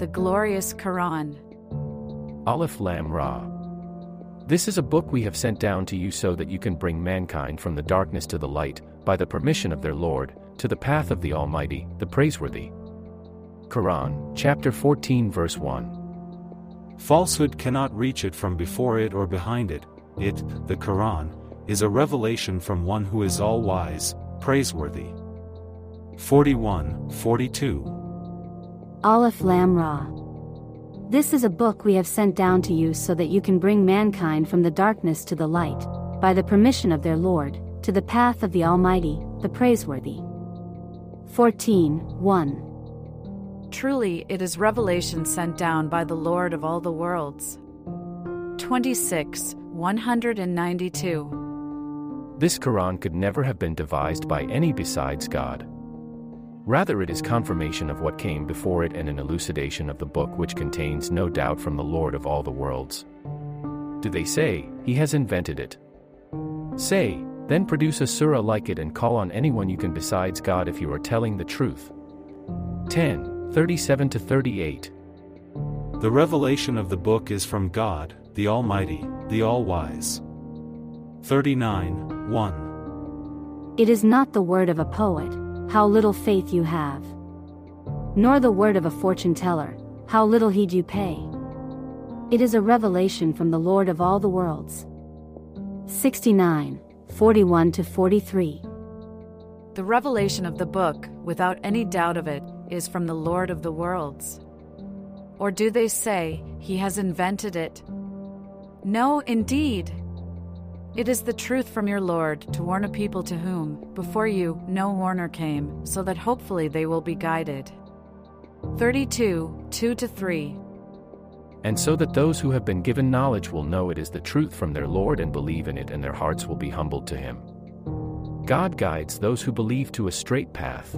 the glorious Quran. Aleph Lam Ra. This is a book we have sent down to you so that you can bring mankind from the darkness to the light, by the permission of their Lord, to the path of the Almighty, the Praiseworthy. Quran, chapter 14, verse 1. Falsehood cannot reach it from before it or behind it. It, the Quran, is a revelation from one who is all wise, praiseworthy. 41, 42. Aleph Lam Ra. This is a book we have sent down to you so that you can bring mankind from the darkness to the light, by the permission of their Lord, to the path of the Almighty, the Praiseworthy. 14, 1. Truly, it is revelation sent down by the Lord of all the worlds. 26, 192. This Quran could never have been devised by any besides God. Rather, it is confirmation of what came before it and an elucidation of the book which contains no doubt from the Lord of all the worlds. Do they say, He has invented it? Say, then produce a surah like it and call on anyone you can besides God if you are telling the truth. 10, 37 to 38. The revelation of the book is from God, the Almighty, the All-Wise. 39, 1. It is not the word of a poet, how little faith you have. Nor the word of a fortune teller, how little heed you pay. It is a revelation from the Lord of all the worlds. 69, 41 to 43. The revelation of the book, without any doubt of it, is from the Lord of the worlds. Or do they say, He has invented it? No, indeed. It is the truth from your Lord to warn a people to whom, before you, no warner came, so that hopefully they will be guided. 32, 2 to 3. And so that those who have been given knowledge will know it is the truth from their Lord and believe in it, and their hearts will be humbled to Him. God guides those who believe to a straight path.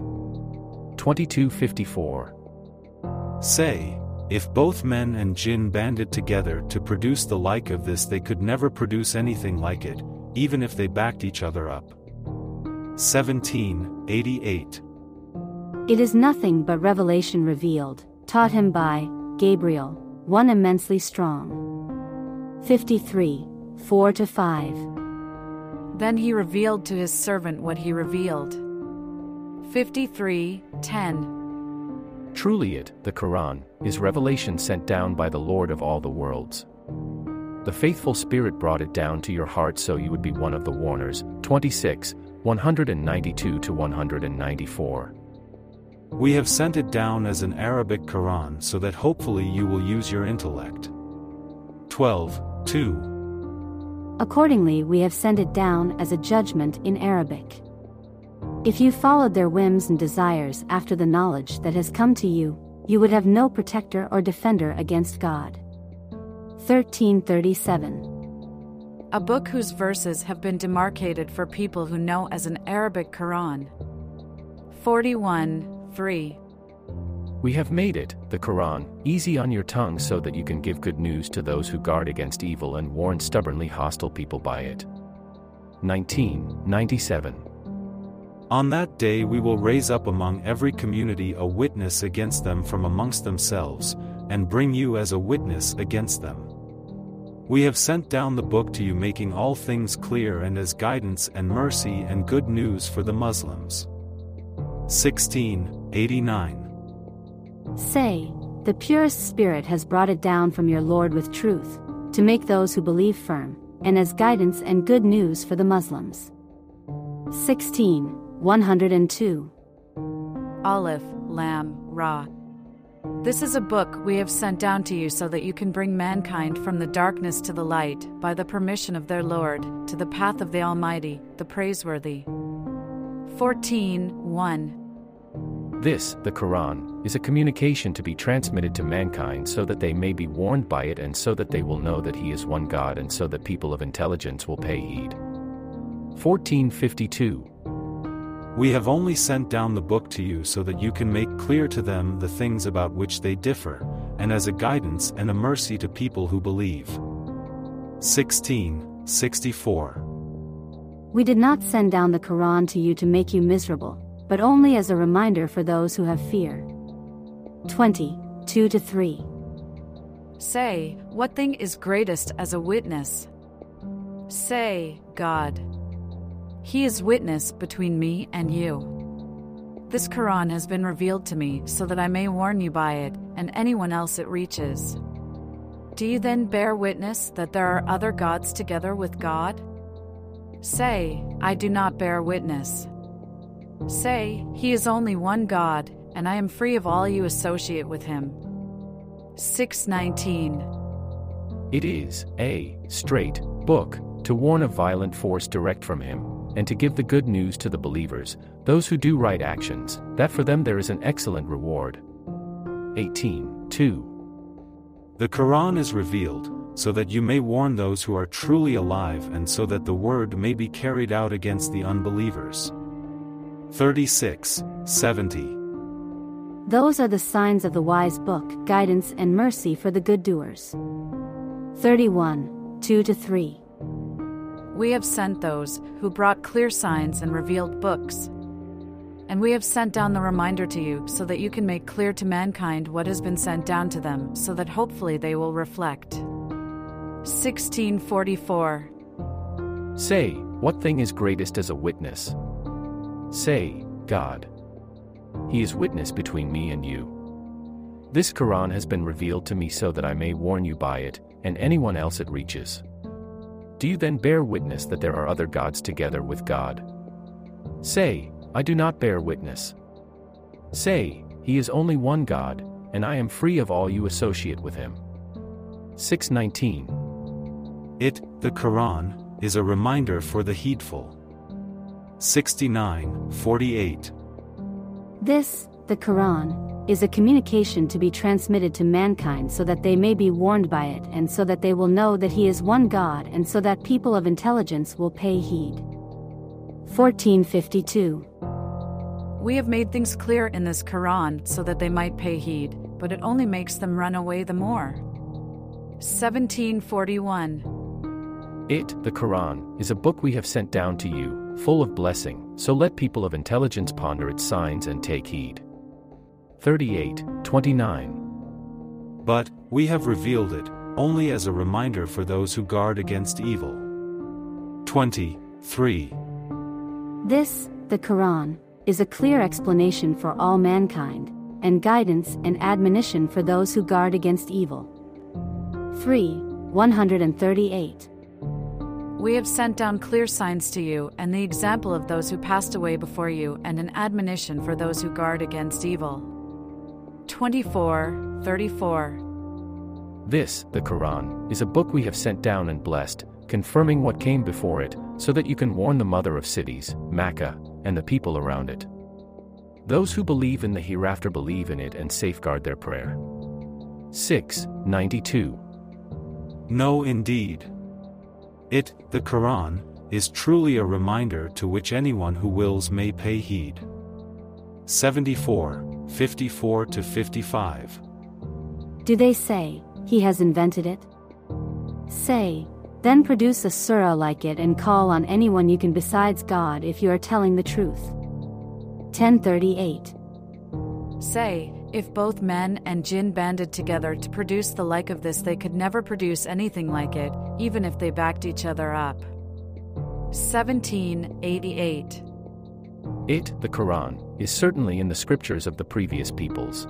2254. Say, if both men and jinn banded together to produce the like of this, they could never produce anything like it, even if they backed each other up. 1788. It is nothing but revelation revealed, taught him by Gabriel, one immensely strong. 53, 4 to 5. Then he revealed to his servant what he revealed. 53, 10. Truly, it, the Quran, is revelation sent down by the Lord of all the worlds. The faithful Spirit brought it down to your heart so you would be one of the warners. 26, 192 to 194. We have sent it down as an Arabic Quran so that hopefully you will use your intellect. 12, 2. Accordingly, we have sent it down as a judgment in Arabic. If you followed their whims and desires after the knowledge that has come to you, you would have no protector or defender against God. 1337. A book whose verses have been demarcated for people who know as an Arabic Quran. 41, 3. We have made it, the Quran, easy on your tongue so that you can give good news to those who guard against evil and warn stubbornly hostile people by it. 1997. On that day we will raise up among every community a witness against them from amongst themselves, and bring you as a witness against them. We have sent down the book to you making all things clear and as guidance and mercy and good news for the Muslims. 1689. Say, the purest Spirit has brought it down from your Lord with truth, to make those who believe firm, and as guidance and good news for the Muslims. 16, 102. Aleph, Lam, Ra. This is a book we have sent down to you so that you can bring mankind from the darkness to the light, by the permission of their Lord, to the path of the Almighty, the Praiseworthy. 14, 1. This, the Quran, is a communication to be transmitted to mankind so that they may be warned by it and so that they will know that He is one God and so that people of intelligence will pay heed. 1452. We have only sent down the book to you so that you can make clear to them the things about which they differ, and as a guidance and a mercy to people who believe. 1664. We did not send down the Quran to you to make you miserable, but only as a reminder for those who have fear. 20, 2 to 3. Say, what thing is greatest as a witness? Say, God. He is witness between me and you. This Quran has been revealed to me so that I may warn you by it and anyone else it reaches. Do you then bear witness that there are other gods together with God? Say, I do not bear witness. Say, He is only one God, and I am free of all you associate with Him. 619. It is a straight book to warn of violent force direct from Him, and to give the good news to the believers, those who do right actions, that for them there is an excellent reward. 18. 2. The Quran is revealed, so that you may warn those who are truly alive and so that the word may be carried out against the unbelievers. 36, 70. Those are the signs of the wise book, guidance and mercy for the good doers. 31, 2 to 3. We have sent those who brought clear signs and revealed books. And we have sent down the reminder to you so that you can make clear to mankind what has been sent down to them, so that hopefully they will reflect. 1644. Say, what thing is greatest as a witness? Say, God. He is witness between me and you. This Quran has been revealed to me so that I may warn you by it, and anyone else it reaches. Do you then bear witness that there are other gods together with God? Say, I do not bear witness. Say, He is only one God, and I am free of all you associate with Him. 619. It, the Quran, is a reminder for the heedful. 69, 48. This, the Quran, is a communication to be transmitted to mankind so that they may be warned by it and so that they will know that He is one God and so that people of intelligence will pay heed. 1452. We have made things clear in this Quran so that they might pay heed, but it only makes them run away the more. 1741. It, the Quran, is a book we have sent down to you, full of blessing, so let people of intelligence ponder its signs and take heed. 38, 29. But, we have revealed it, only as a reminder for those who guard against evil. 20, 3. This, the Quran, is a clear explanation for all mankind, and guidance and admonition for those who guard against evil. 3. 138. We have sent down clear signs to you, and the example of those who passed away before you, and an admonition for those who guard against evil. 24, 34. This, the Quran, is a book we have sent down and blessed, confirming what came before it, so that you can warn the mother of cities, Makkah, and the people around it. Those who believe in the hereafter believe in it and safeguard their prayer. 6. 92. No, indeed. It, the Quran, is truly a reminder to which anyone who wills may pay heed. 74, 54 to 55. Do they say, He has invented it? Say, then produce a surah like it and call on anyone you can besides God if you are telling the truth. 1038. Say, if both men and jinn banded together to produce the like of this, they could never produce anything like it, even if they backed each other up. 1788. It, the Quran, is certainly in the scriptures of the previous peoples.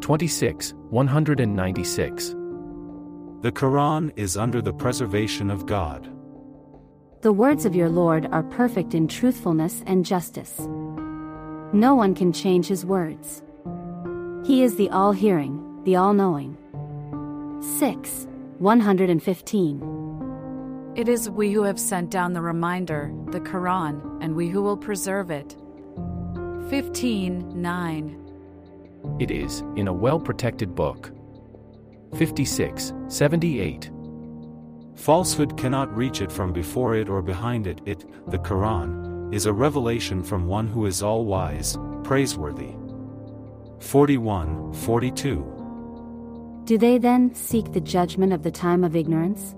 26, 196. The Quran is under the preservation of God. The words of your Lord are perfect in truthfulness and justice. No one can change his words. He is the all hearing, the all knowing. 6. 115. It is we who have sent down the reminder, the Quran, and we who will preserve it. 15. 9. It is, in a well protected book. 56, 78. Falsehood cannot reach it from before it or behind it. It, the Quran, is a revelation from one who is all wise, praiseworthy. 41, 42. Do they then seek the judgment of the time of ignorance?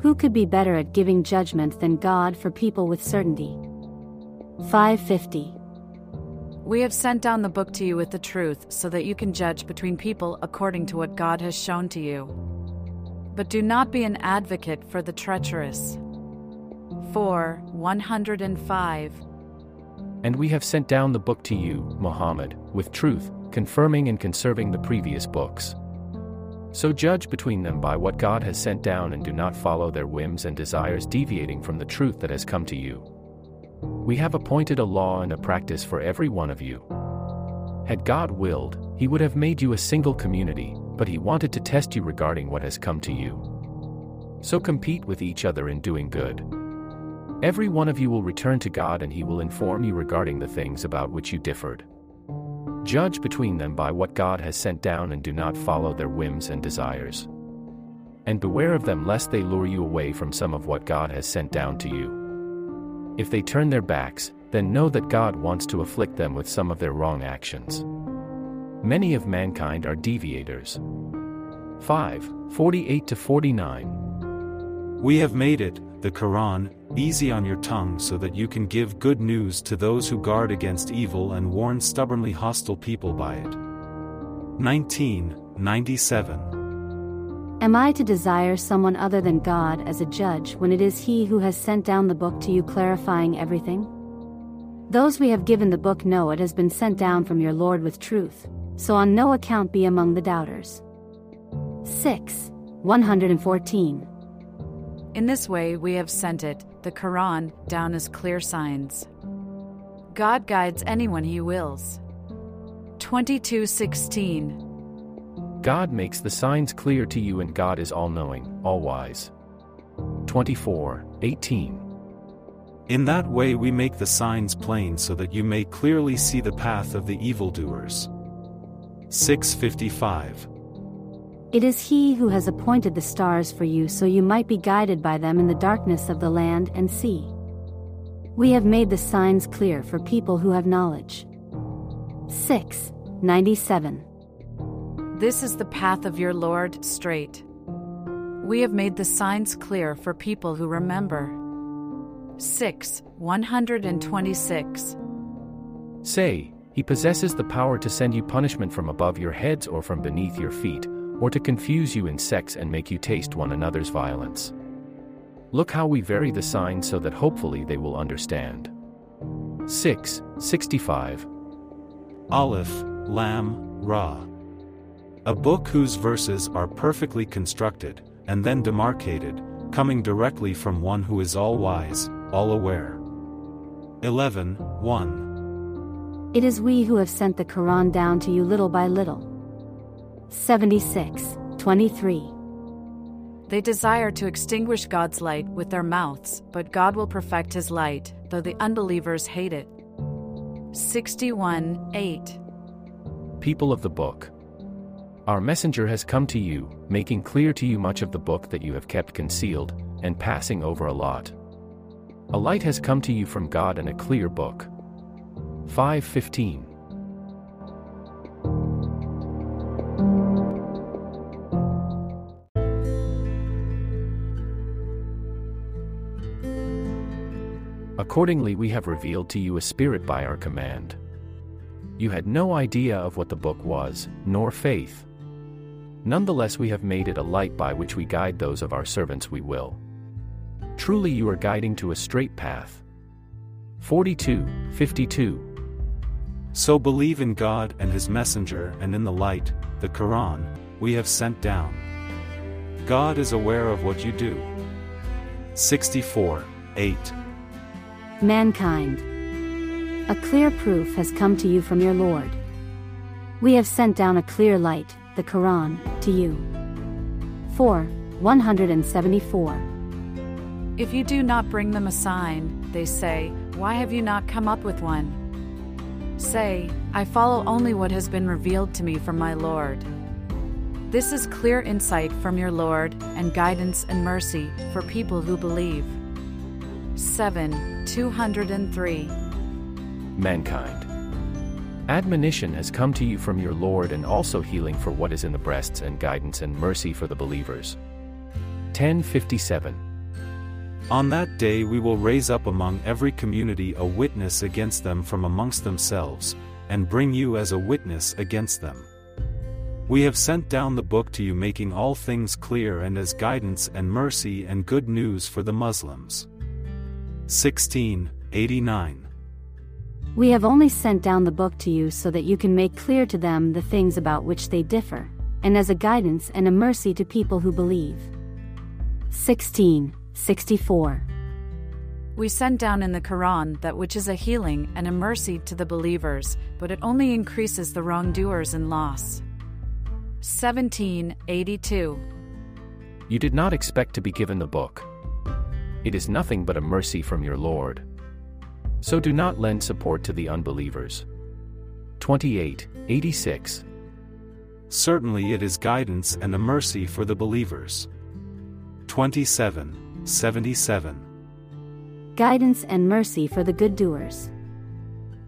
Who could be better at giving judgment than God for people with certainty? 550. We have sent down the book to you with the truth so that you can judge between people according to what God has shown to you. But do not be an advocate for the treacherous. 4 105 And we have sent down the book to you, Muhammad, with truth, confirming and conserving the previous books. So judge between them by what God has sent down and do not follow their whims and desires deviating from the truth that has come to you. We have appointed a law and a practice for every one of you. Had God willed, He would have made you a single community, but He wanted to test you regarding what has come to you. So compete with each other in doing good. Every one of you will return to God and He will inform you regarding the things about which you differed. Judge between them by what God has sent down and do not follow their whims and desires. And beware of them lest they lure you away from some of what God has sent down to you. If they turn their backs, then know that God wants to afflict them with some of their wrong actions. Many of mankind are deviators. 5. 48 to 49. We have made it, the Quran, easy on your tongue so that you can give good news to those who guard against evil and warn stubbornly hostile people by it. 1997. Am I to desire someone other than God as a judge when it is He who has sent down the book to you clarifying everything? Those we have given the book know it has been sent down from your Lord with truth, so on no account be among the doubters. 6. 114. In this way, we have sent it, the Quran, down as clear signs. God guides anyone He wills. 2216. God makes the signs clear to you, and God is all knowing, all wise. 24. 18. In that way, we make the signs plain so that you may clearly see the path of the evildoers. 655. It is He who has appointed the stars for you so you might be guided by them in the darkness of the land and sea. We have made the signs clear for people who have knowledge. 6. 97. This is the path of your Lord straight. We have made the signs clear for people who remember. 6. 126. Say, He possesses the power to send you punishment from above your heads or from beneath your feet, or to confuse you in sex and make you taste one another's violence. Look how we vary the signs so that hopefully they will understand. 6. 65. Aleph, Lam, Ra. A book whose verses are perfectly constructed, and then demarcated, coming directly from one who is all wise, all aware. 11. 1. It is we who have sent the Quran down to you little by little. 76. 23. They desire to extinguish God's light with their mouths, but God will perfect His light, though the unbelievers hate it. 61. 8. People of the book. Our messenger has come to you, making clear to you much of the book that you have kept concealed, and passing over a lot. A light has come to you from God and a clear book. 515. Accordingly, we have revealed to you a spirit by our command. You had no idea of what the book was, nor faith. Nonetheless, we have made it a light by which we guide those of our servants we will. Truly, you are guiding to a straight path. 42, 52. So believe in God and His Messenger and in the light, the Quran, we have sent down. God is aware of what you do. 64, 8. Mankind. A clear proof has come to you from your Lord. We have sent down a clear light, the Quran, to you. 4. 174. If you do not bring them a sign, they say, Why have you not come up with one? Say, I follow only what has been revealed to me from my Lord. This is clear insight from your Lord and guidance and mercy for people who believe. 7. 203. Mankind. Admonition has come to you from your Lord and also healing for what is in the breasts and guidance and mercy for the believers. 1057. On that day we will raise up among every community a witness against them from amongst themselves, and bring you as a witness against them. We have sent down the book to you making all things clear and as guidance and mercy and good news for the Muslims. 1689. We have only sent down the book to you so that you can make clear to them the things about which they differ, and as a guidance and a mercy to people who believe. 1664. We send down in the Quran that which is a healing and a mercy to the believers, but it only increases the wrongdoers in loss. 1782. You did not expect to be given the book. It is nothing but a mercy from your Lord. So do not lend support to the unbelievers. 28, 86. Certainly it is guidance and a mercy for the believers. 27, 77. Guidance and mercy for the good doers.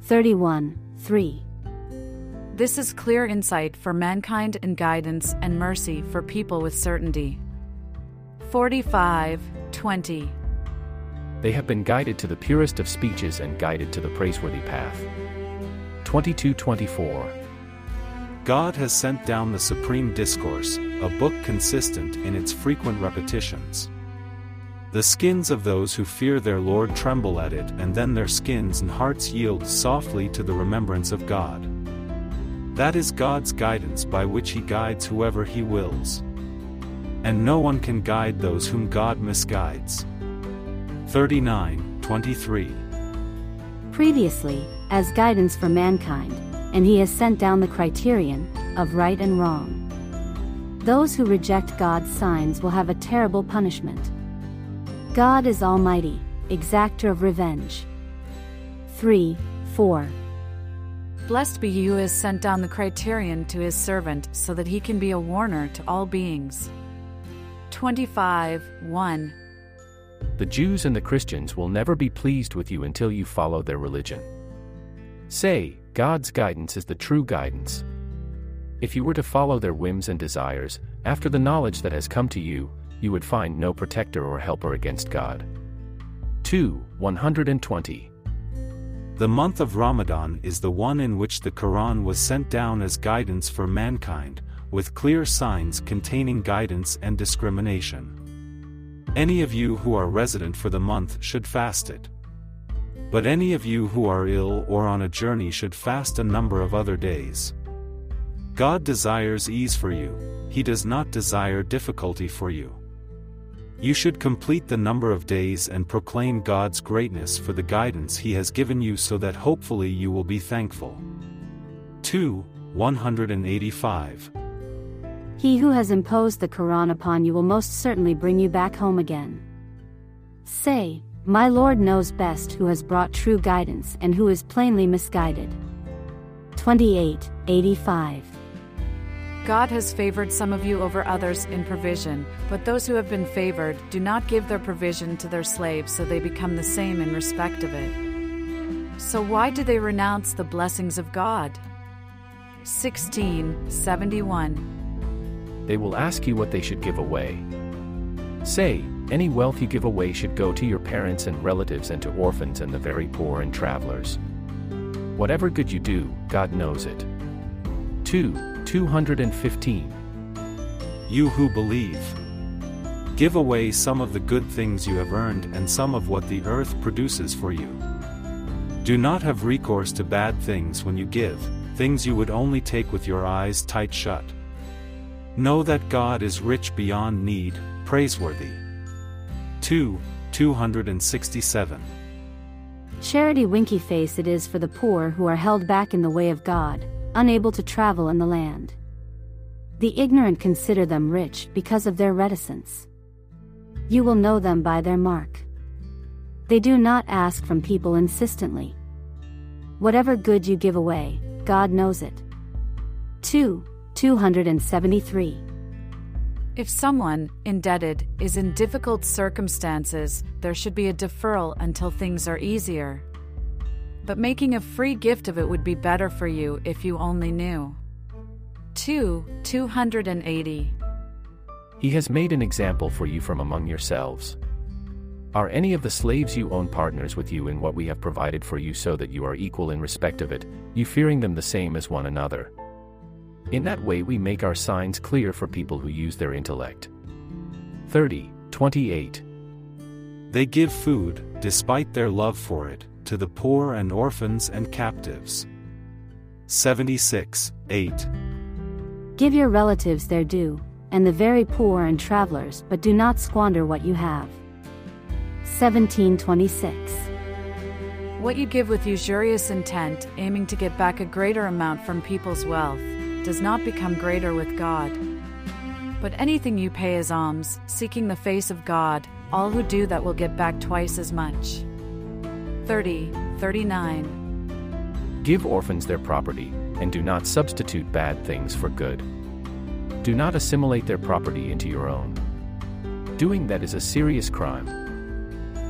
31, 3. This is clear insight for mankind and guidance and mercy for people with certainty. 45, 20. They have been guided to the purest of speeches and guided to the praiseworthy path. 2224. God has sent down the Supreme Discourse, a book consistent in its frequent repetitions. The skins of those who fear their Lord tremble at it, and then their skins and hearts yield softly to the remembrance of God. That is God's guidance by which He guides whoever He wills. And no one can guide those whom God misguides. 39, 23. Previously, as guidance for mankind, and he has sent down the criterion of right and wrong. Those who reject God's signs will have a terrible punishment. God is Almighty, exactor of revenge. 3, 4. Blessed be he who has sent down the criterion to his servant so that he can be a warner to all beings. 25, 1. The Jews and the Christians will never be pleased with you until you follow their religion. Say, God's guidance is the true guidance. If you were to follow their whims and desires, after the knowledge that has come to you, you would find no protector or helper against God. 2. 120. The month of Ramadan is the one in which the Quran was sent down as guidance for mankind, with clear signs containing guidance and discrimination. Any of you who are resident for the month should fast it. But any of you who are ill or on a journey should fast a number of other days. God desires ease for you, He does not desire difficulty for you. You should complete the number of days and proclaim God's greatness for the guidance He has given you so that hopefully you will be thankful. 2. 185. He who has imposed the Quran upon you will most certainly bring you back home again. Say, My Lord knows best who has brought true guidance and who is plainly misguided. 28, 85. God has favored some of you over others in provision, but those who have been favored do not give their provision to their slaves so they become the same in respect of it. So why do they renounce the blessings of God? 1671. They will ask you what they should give away. Say, any wealth you give away should go to your parents and relatives and to orphans and the very poor and travelers. Whatever good you do, God knows it. 2. 215. You who believe. Give away some of the good things you have earned and some of what the earth produces for you. Do not have recourse to bad things when you give, things you would only take with your eyes tight shut. Know that God is rich beyond need, praiseworthy. 2. 267. Charity winky face it is for the poor who are held back in the way of God, unable to travel in the land. The ignorant consider them rich because of their reticence. You will know them by their mark. They do not ask from people insistently. Whatever good you give away, God knows it. 2. 273. If someone, indebted, is in difficult circumstances, there should be a deferral until things are easier. But making a free gift of it would be better for you if you only knew. 2. 280. He has made an example for you from among yourselves. Are any of the slaves you own partners with you in what we have provided for you so that you are equal in respect of it, you fearing them the same as one another? In that way, we make our signs clear for people who use their intellect. 30, 28. They give food, despite their love for it, to the poor and orphans and captives. 76, 8. Give your relatives their due, and the very poor and travelers, but do not squander what you have. 1726. What you give with usurious intent, aiming to get back a greater amount from people's wealth, does not become greater with God. But anything you pay as alms, seeking the face of God, all who do that will get back twice as much. 30, 39. Give orphans their property, and do not substitute bad things for good. Do not assimilate their property into your own. Doing that is a serious crime.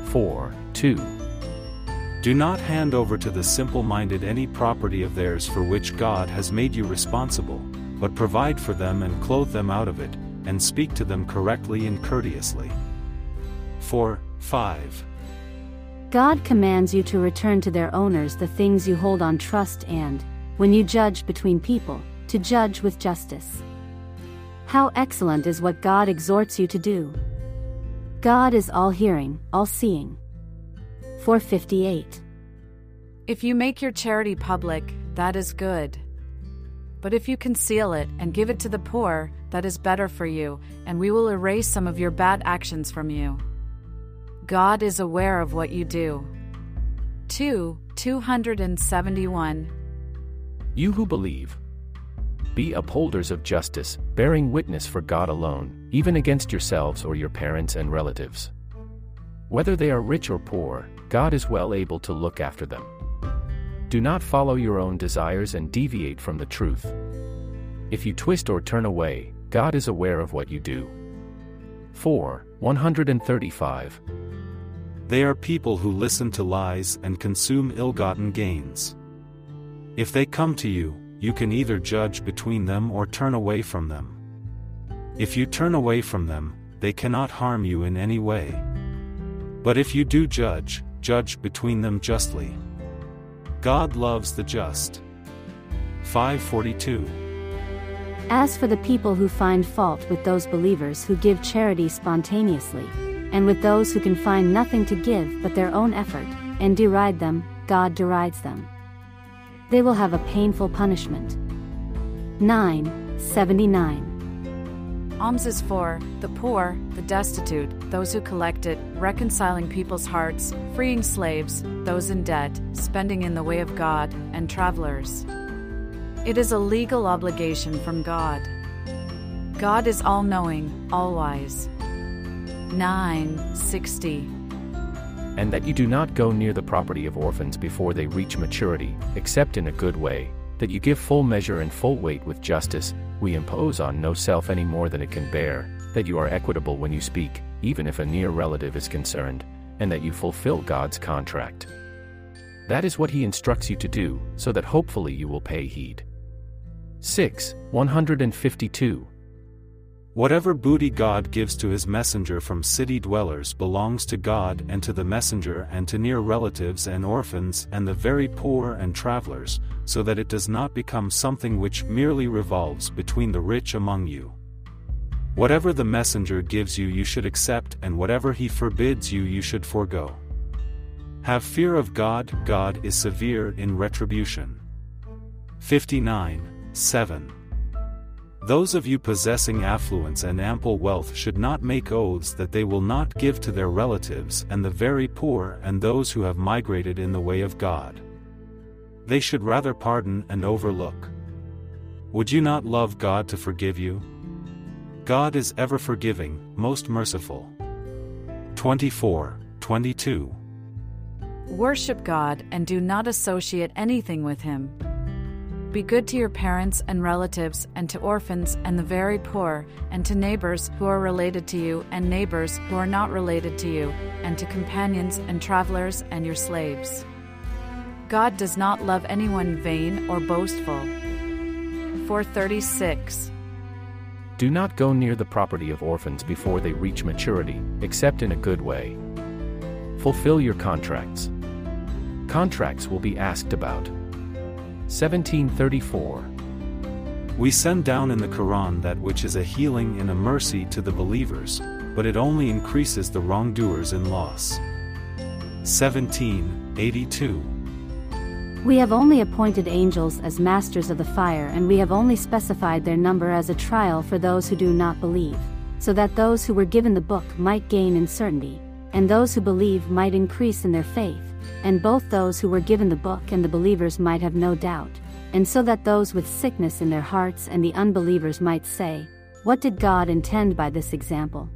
4, 2. Do not hand over to the simple minded any property of theirs for which God has made you responsible, but provide for them and clothe them out of it, and speak to them correctly and courteously. 4, 5. God commands you to return to their owners the things you hold on trust and, when you judge between people, to judge with justice. How excellent is what God exhorts you to do! God is all hearing, all seeing. 458. If you make your charity public, that is good. But if you conceal it and give it to the poor, that is better for you, and we will erase some of your bad actions from you. God is aware of what you do. 2. 271. You who believe, be upholders of justice, bearing witness for God alone, even against yourselves or your parents and relatives. Whether they are rich or poor, God is well able to look after them. Do not follow your own desires and deviate from the truth. If you twist or turn away, God is aware of what you do. 4. 135. They are people who listen to lies and consume ill gotten gains. If they come to you, you can either judge between them or turn away from them. If you turn away from them, they cannot harm you in any way. But if you do judge, judge between them justly. God loves the just. 542. As for the people who find fault with those believers who give charity spontaneously, and with those who can find nothing to give but their own effort, and deride them, God derides them. They will have a painful punishment. 9. 79. Alms is for the poor, the destitute, those who collect it, reconciling people's hearts, freeing slaves, those in debt, spending in the way of God, and travelers. It is a legal obligation from God. God is all knowing, all wise. 960. And that you do not go near the property of orphans before they reach maturity, except in a good way, that you give full measure and full weight with justice, we impose on no self any more than it can bear, that you are equitable when you speak, even if a near relative is concerned, and that you fulfill God's contract. That is what He instructs you to do, so that hopefully you will pay heed. 6. 152. Whatever booty God gives to his messenger from city dwellers belongs to God and to the messenger and to near relatives and orphans and the very poor and travelers, so that it does not become something which merely revolves between the rich among you. Whatever the messenger gives you, you should accept, and whatever he forbids you, you should forego. Have fear of God, God is severe in retribution. 59, 7. Those of you possessing affluence and ample wealth should not make oaths that they will not give to their relatives and the very poor and those who have migrated in the way of God. They should rather pardon and overlook. Would you not love God to forgive you? God is ever forgiving, most merciful. 24, 22. Worship God and do not associate anything with Him. Be good to your parents and relatives, and to orphans and the very poor, and to neighbors who are related to you, and neighbors who are not related to you, and to companions and travelers and your slaves. God does not love anyone vain or boastful. 436. Do not go near the property of orphans before they reach maturity, except in a good way. Fulfill your contracts. Contracts will be asked about. 1734. We send down in the Quran that which is a healing and a mercy to the believers, but it only increases the wrongdoers in loss. 1782. We have only appointed angels as masters of the fire and we have only specified their number as a trial for those who do not believe, so that those who were given the book might gain in certainty, and those who believe might increase in their faith, and both those who were given the book and the believers might have no doubt, and so that those with sickness in their hearts and the unbelievers might say, What did God intend by this example?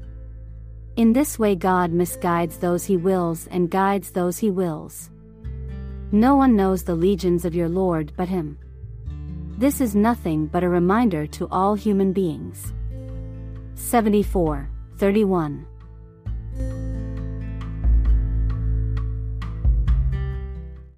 In this way, God misguides those he wills and guides those he wills. No one knows the legions of your Lord but him. This is nothing but a reminder to all human beings. 74, 31.